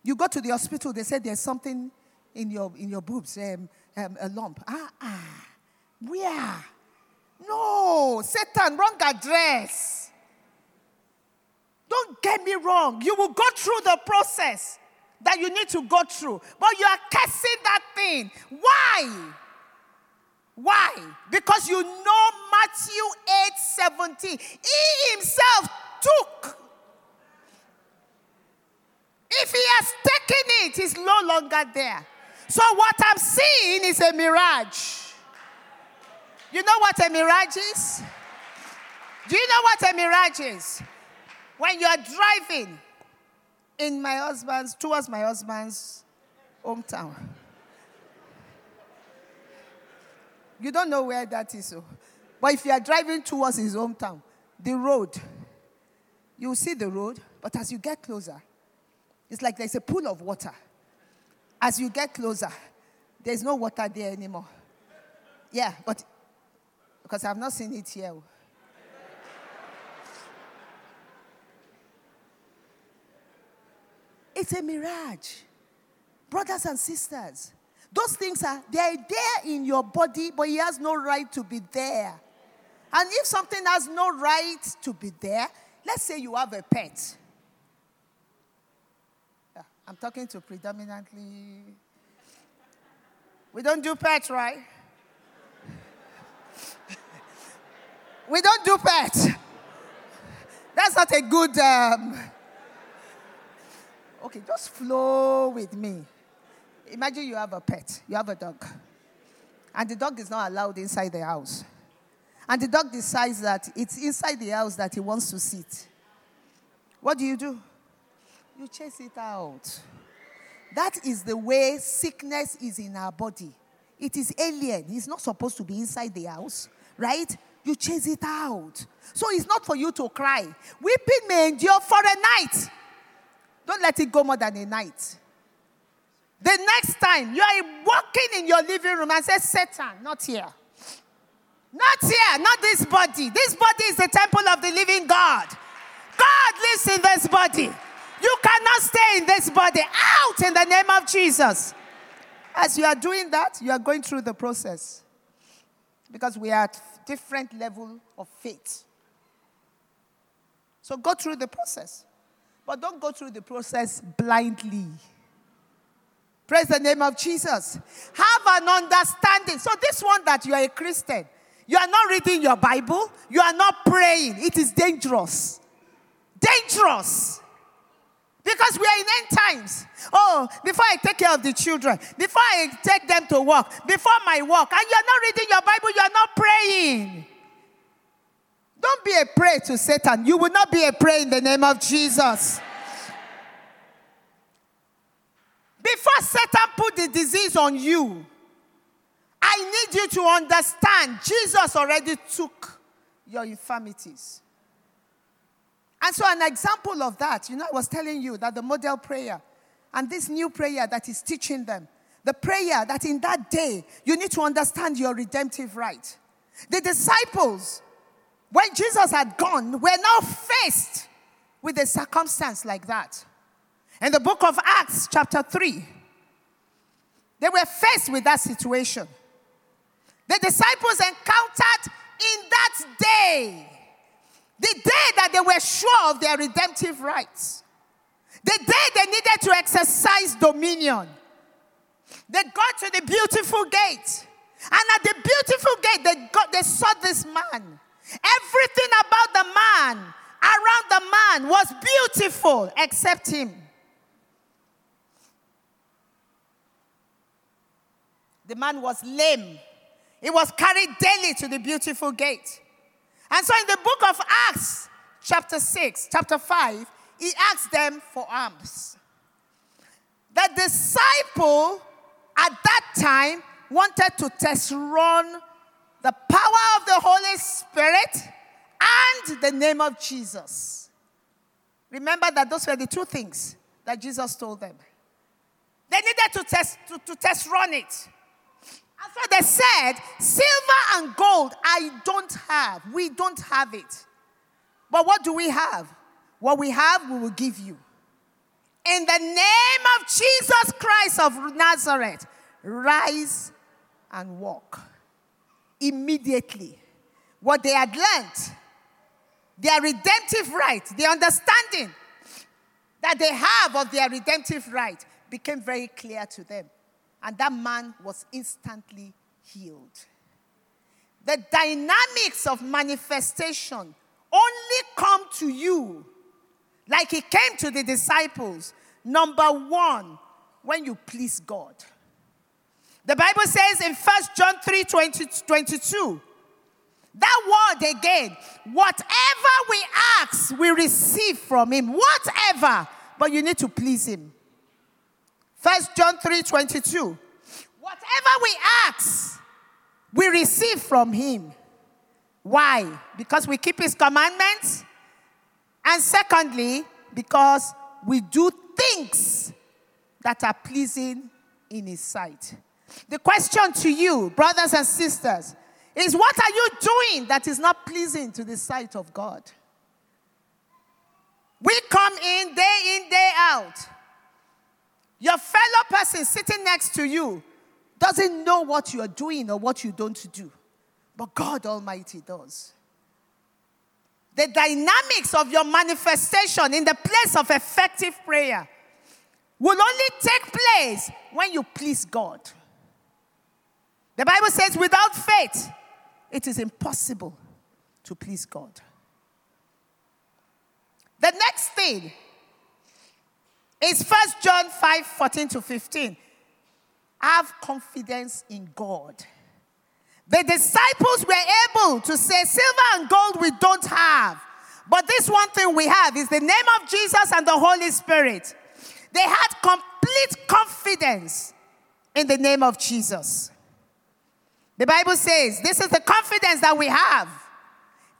You go to the hospital, they say there's something in your, in your boobs, um, um, a lump. Ah, ah. Where? No, Satan, wrong address. Don't get me wrong. You will go through the process that you need to go through, but you are cursing that thing. Why? Why? Because you know Matthew 8 17. He himself took. If he has taken it, he's no longer there. So what I'm seeing is a mirage. You know what a mirage is? Do you know what a mirage is? When you're driving in my husband's, towards my husband's hometown. You don't know where that is. So. But if you are driving towards his hometown, the road, you see the road, but as you get closer, it's like there's a pool of water. As you get closer, there's no water there anymore. Yeah, but because I've not seen it here. It's a mirage. Brothers and sisters, those things are they're there in your body, but he has no right to be there. And if something has no right to be there, let's say you have a pet. I'm talking to predominantly. We don't do pets, right? we don't do pets. That's not a good. Um... Okay, just flow with me. Imagine you have a pet, you have a dog, and the dog is not allowed inside the house. And the dog decides that it's inside the house that he wants to sit. What do you do? You chase it out. That is the way sickness is in our body. It is alien. It's not supposed to be inside the house, right? you chase it out. So it's not for you to cry. Weeping may endure for a night. Don't let it go more than a night. The next time you are walking in your living room and say, Satan, not here. Not here, not this body. This body is the temple of the living God. God lives in this body. You cannot stay in this body. Out in the name of Jesus. As you are doing that, you are going through the process. Because we are at different level of faith. So go through the process. But don't go through the process blindly. Praise the name of Jesus. Have an understanding. So, this one that you are a Christian, you are not reading your Bible, you are not praying. It is dangerous. Dangerous. Because we are in end times. Oh, before I take care of the children, before I take them to work, before my work, and you're not reading your Bible, you're not praying. Don't be a prey to Satan. You will not be a prey in the name of Jesus. Before Satan put the disease on you, I need you to understand Jesus already took your infirmities. And so, an example of that, you know, I was telling you that the model prayer and this new prayer that is teaching them, the prayer that in that day you need to understand your redemptive right. The disciples, when Jesus had gone, were now faced with a circumstance like that. In the book of Acts, chapter 3, they were faced with that situation. The disciples encountered in that day, the day that they were sure of their redemptive rights, the day they needed to exercise dominion. They got to the beautiful gate. And at the beautiful gate, they, got, they saw this man. Everything about the man, around the man, was beautiful except him. The man was lame. He was carried daily to the beautiful gate. And so in the book of Acts, chapter 6, chapter 5, he asked them for alms. The disciple at that time wanted to test run the power of the Holy Spirit and the name of Jesus. Remember that those were the two things that Jesus told them. They needed to test, to, to test run it. So they said, Silver and gold I don't have. We don't have it. But what do we have? What we have, we will give you. In the name of Jesus Christ of Nazareth, rise and walk. Immediately. What they had learned, their redemptive right, the understanding that they have of their redemptive right, became very clear to them and that man was instantly healed. The dynamics of manifestation only come to you like it came to the disciples. Number one, when you please God. The Bible says in 1 John 3 20, 22, that word again, whatever we ask, we receive from Him. Whatever, but you need to please Him. First John 3 22. Whatever we ask, we receive from him. Why? Because we keep his commandments. And secondly, because we do things that are pleasing in his sight. The question to you, brothers and sisters, is what are you doing that is not pleasing to the sight of God? We come in day in, day out. Your fellow person sitting next to you doesn't know what you are doing or what you don't do, but God Almighty does. The dynamics of your manifestation in the place of effective prayer will only take place when you please God. The Bible says, without faith, it is impossible to please God. The next thing is 1 John 5 14 to 15. Have confidence in God. The disciples were able to say, Silver and gold we don't have. But this one thing we have is the name of Jesus and the Holy Spirit. They had complete confidence in the name of Jesus. The Bible says, This is the confidence that we have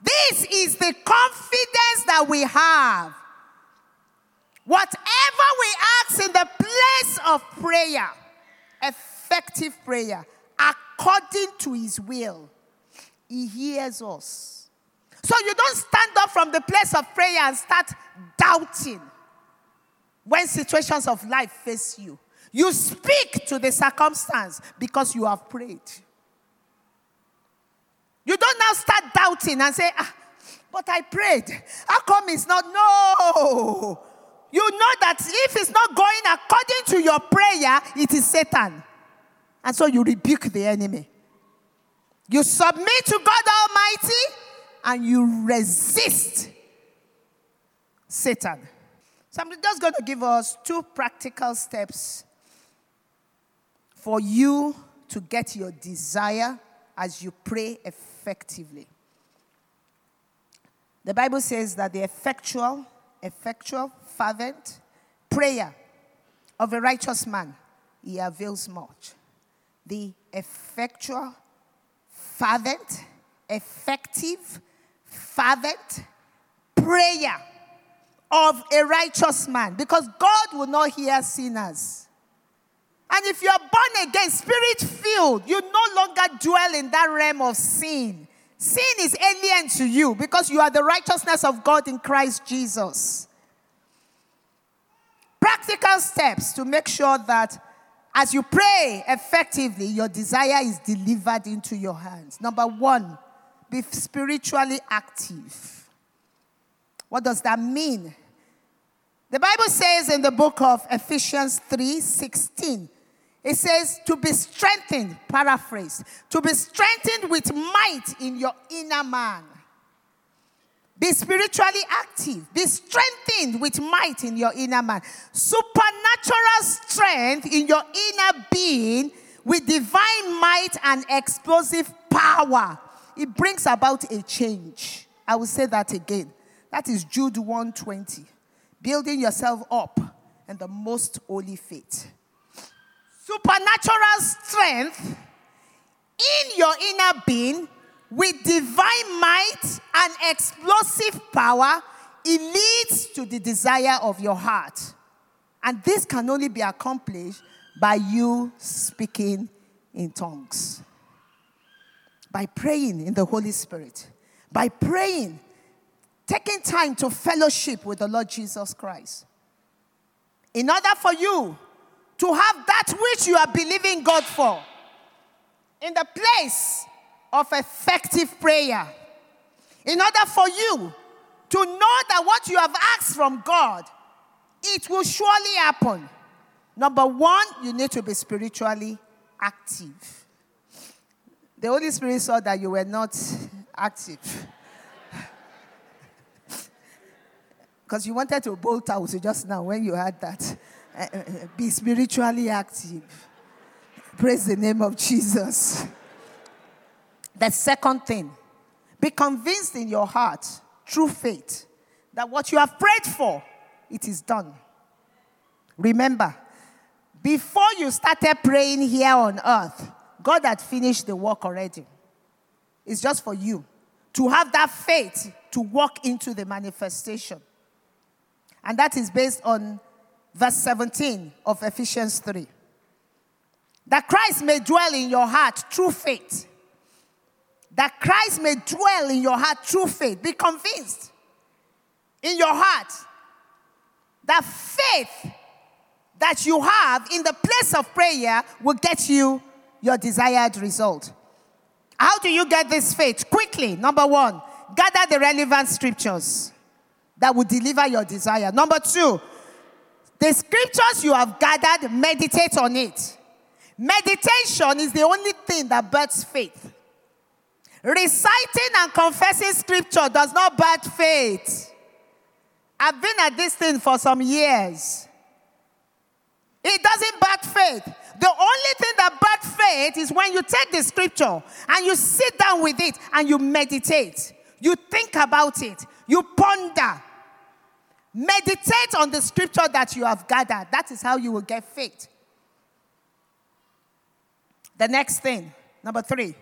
This is the confidence that we have. Whatever we ask in the place of prayer, effective prayer, according to his will, he hears us. So you don't stand up from the place of prayer and start doubting when situations of life face you. You speak to the circumstance because you have prayed. You don't now start doubting and say, ah, but I prayed. How come it's not? No. You know that if it's not going according to your prayer, it is Satan. And so you rebuke the enemy. You submit to God Almighty and you resist Satan. So I'm just going to give us two practical steps for you to get your desire as you pray effectively. The Bible says that the effectual, effectual, fervent prayer of a righteous man, he avails much. The effectual, fervent, effective, fervent prayer of a righteous man because God will not hear sinners. And if you are born again, spirit filled, you no longer dwell in that realm of sin. Sin is alien to you because you are the righteousness of God in Christ Jesus. Practical steps to make sure that as you pray effectively, your desire is delivered into your hands. Number one, be spiritually active. What does that mean? The Bible says in the book of Ephesians 3 16, it says to be strengthened, paraphrase, to be strengthened with might in your inner man. Be spiritually active. Be strengthened with might in your inner man. Supernatural strength in your inner being with divine might and explosive power. It brings about a change. I will say that again. That is Jude 120. Building yourself up in the most holy faith. Supernatural strength in your inner being with divine might and explosive power, it leads to the desire of your heart. And this can only be accomplished by you speaking in tongues, by praying in the Holy Spirit, by praying, taking time to fellowship with the Lord Jesus Christ. In order for you to have that which you are believing God for, in the place of effective prayer. In order for you to know that what you have asked from God, it will surely happen. Number one, you need to be spiritually active. The Holy Spirit saw that you were not active. Because you wanted to bolt out just now when you had that. Uh, uh, be spiritually active. Praise the name of Jesus. The second thing, be convinced in your heart, through faith, that what you have prayed for, it is done. Remember, before you started praying here on earth, God had finished the work already. It's just for you to have that faith to walk into the manifestation. And that is based on verse 17 of Ephesians 3. That Christ may dwell in your heart through faith that Christ may dwell in your heart through faith. Be convinced in your heart that faith that you have in the place of prayer will get you your desired result. How do you get this faith? Quickly, number one, gather the relevant scriptures that will deliver your desire. Number two, the scriptures you have gathered, meditate on it. Meditation is the only thing that births faith. Reciting and confessing scripture does not birth faith. I've been at this thing for some years. It doesn't birth faith. The only thing that births faith is when you take the scripture and you sit down with it and you meditate. You think about it. You ponder. Meditate on the scripture that you have gathered. That is how you will get faith. The next thing, number three,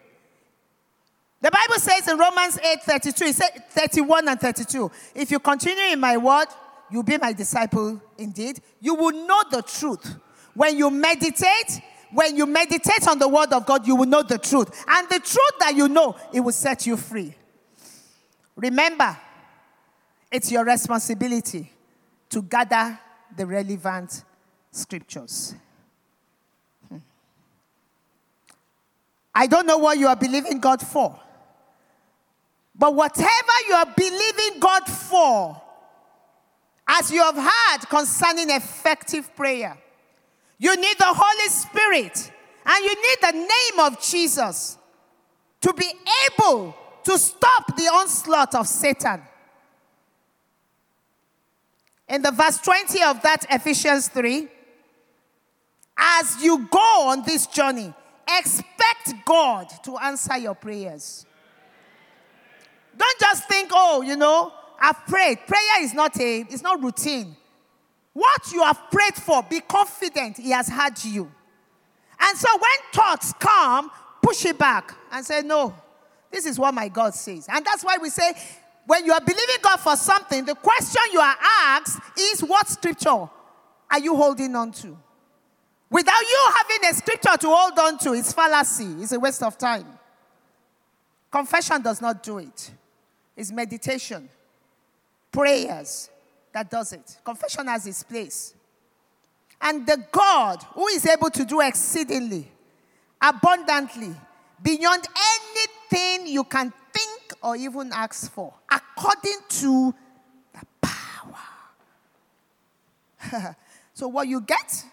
The Bible says in Romans 8 32, it said 31 and 32. If you continue in my word, you'll be my disciple indeed. You will know the truth. When you meditate, when you meditate on the word of God, you will know the truth. And the truth that you know, it will set you free. Remember, it's your responsibility to gather the relevant scriptures. Hmm. I don't know what you are believing God for. But whatever you are believing God for, as you have heard concerning effective prayer, you need the Holy Spirit and you need the name of Jesus to be able to stop the onslaught of Satan. In the verse 20 of that Ephesians 3, as you go on this journey, expect God to answer your prayers. Don't just think, oh, you know, I've prayed. Prayer is not a, it's not routine. What you have prayed for, be confident He has heard you. And so when thoughts come, push it back and say, no, this is what my God says. And that's why we say, when you are believing God for something, the question you are asked is, what scripture are you holding on to? Without you having a scripture to hold on to, it's fallacy, it's a waste of time. Confession does not do it. It's meditation, prayers that does it. Confession has its place. And the God who is able to do exceedingly, abundantly, beyond anything you can think or even ask for, according to the power. so, what you get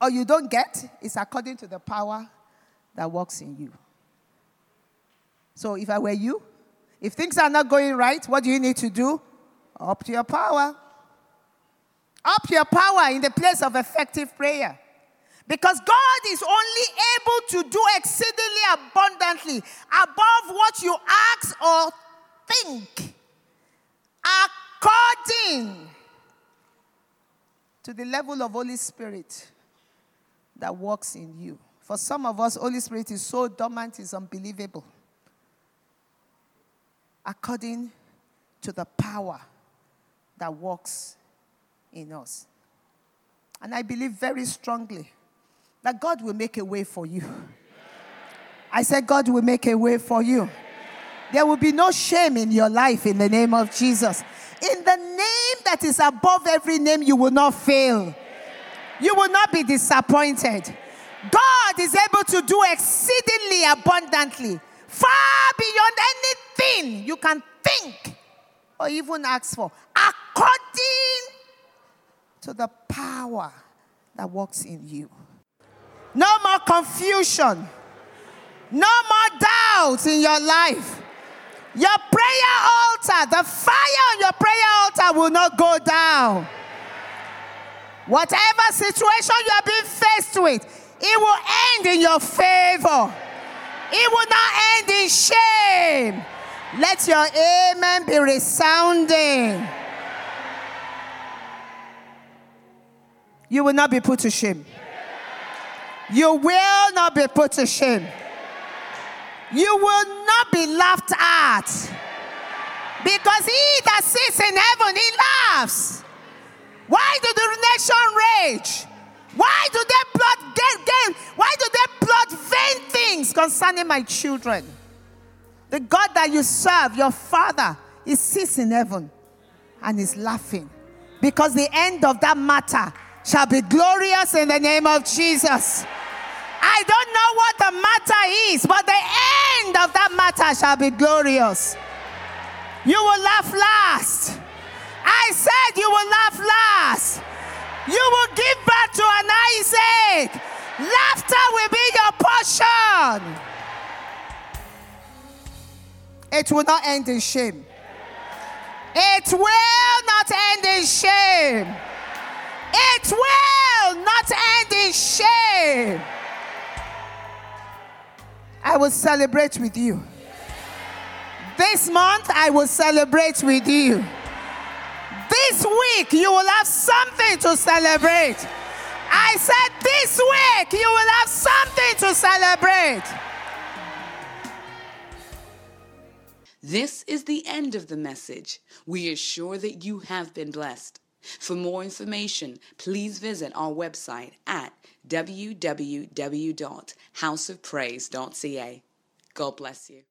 or you don't get is according to the power that works in you. So, if I were you, if things are not going right, what do you need to do? Up to your power. Up your power in the place of effective prayer. Because God is only able to do exceedingly abundantly above what you ask or think, according to the level of Holy Spirit that works in you. For some of us, Holy Spirit is so dormant, it's unbelievable according to the power that works in us. And I believe very strongly that God will make a way for you. I said, God will make a way for you. There will be no shame in your life in the name of Jesus. In the name that is above every name, you will not fail. You will not be disappointed. God is able to do exceedingly abundantly far beyond anything you can think or even ask for, according to the power that works in you. No more confusion, no more doubts in your life. Your prayer altar, the fire on your prayer altar will not go down. Whatever situation you are being faced with, it will end in your favor. It will not end in shame. Let your amen be resounding. You will not be put to shame. You will not be put to shame. You will not be laughed at. Because he that sits in heaven, he laughs. Why do the nation rage? Why do they plot? Why do they plot vain things concerning my children? The God that you serve, your Father, he sits in heaven and is laughing because the end of that matter shall be glorious in the name of Jesus. I don't know what the matter is, but the end of that matter shall be glorious. You will laugh last. I said you will laugh last. You will give birth to an Isaac. Laughter will be your portion. It will not end in shame. It will not end in shame. It will not end in shame. I will celebrate with you. This month, I will celebrate with you. This week, you will have something to celebrate. I said, This week, you will have something to celebrate. This is the end of the message. We are sure that you have been blessed. For more information, please visit our website at www.houseofpraise.ca. God bless you.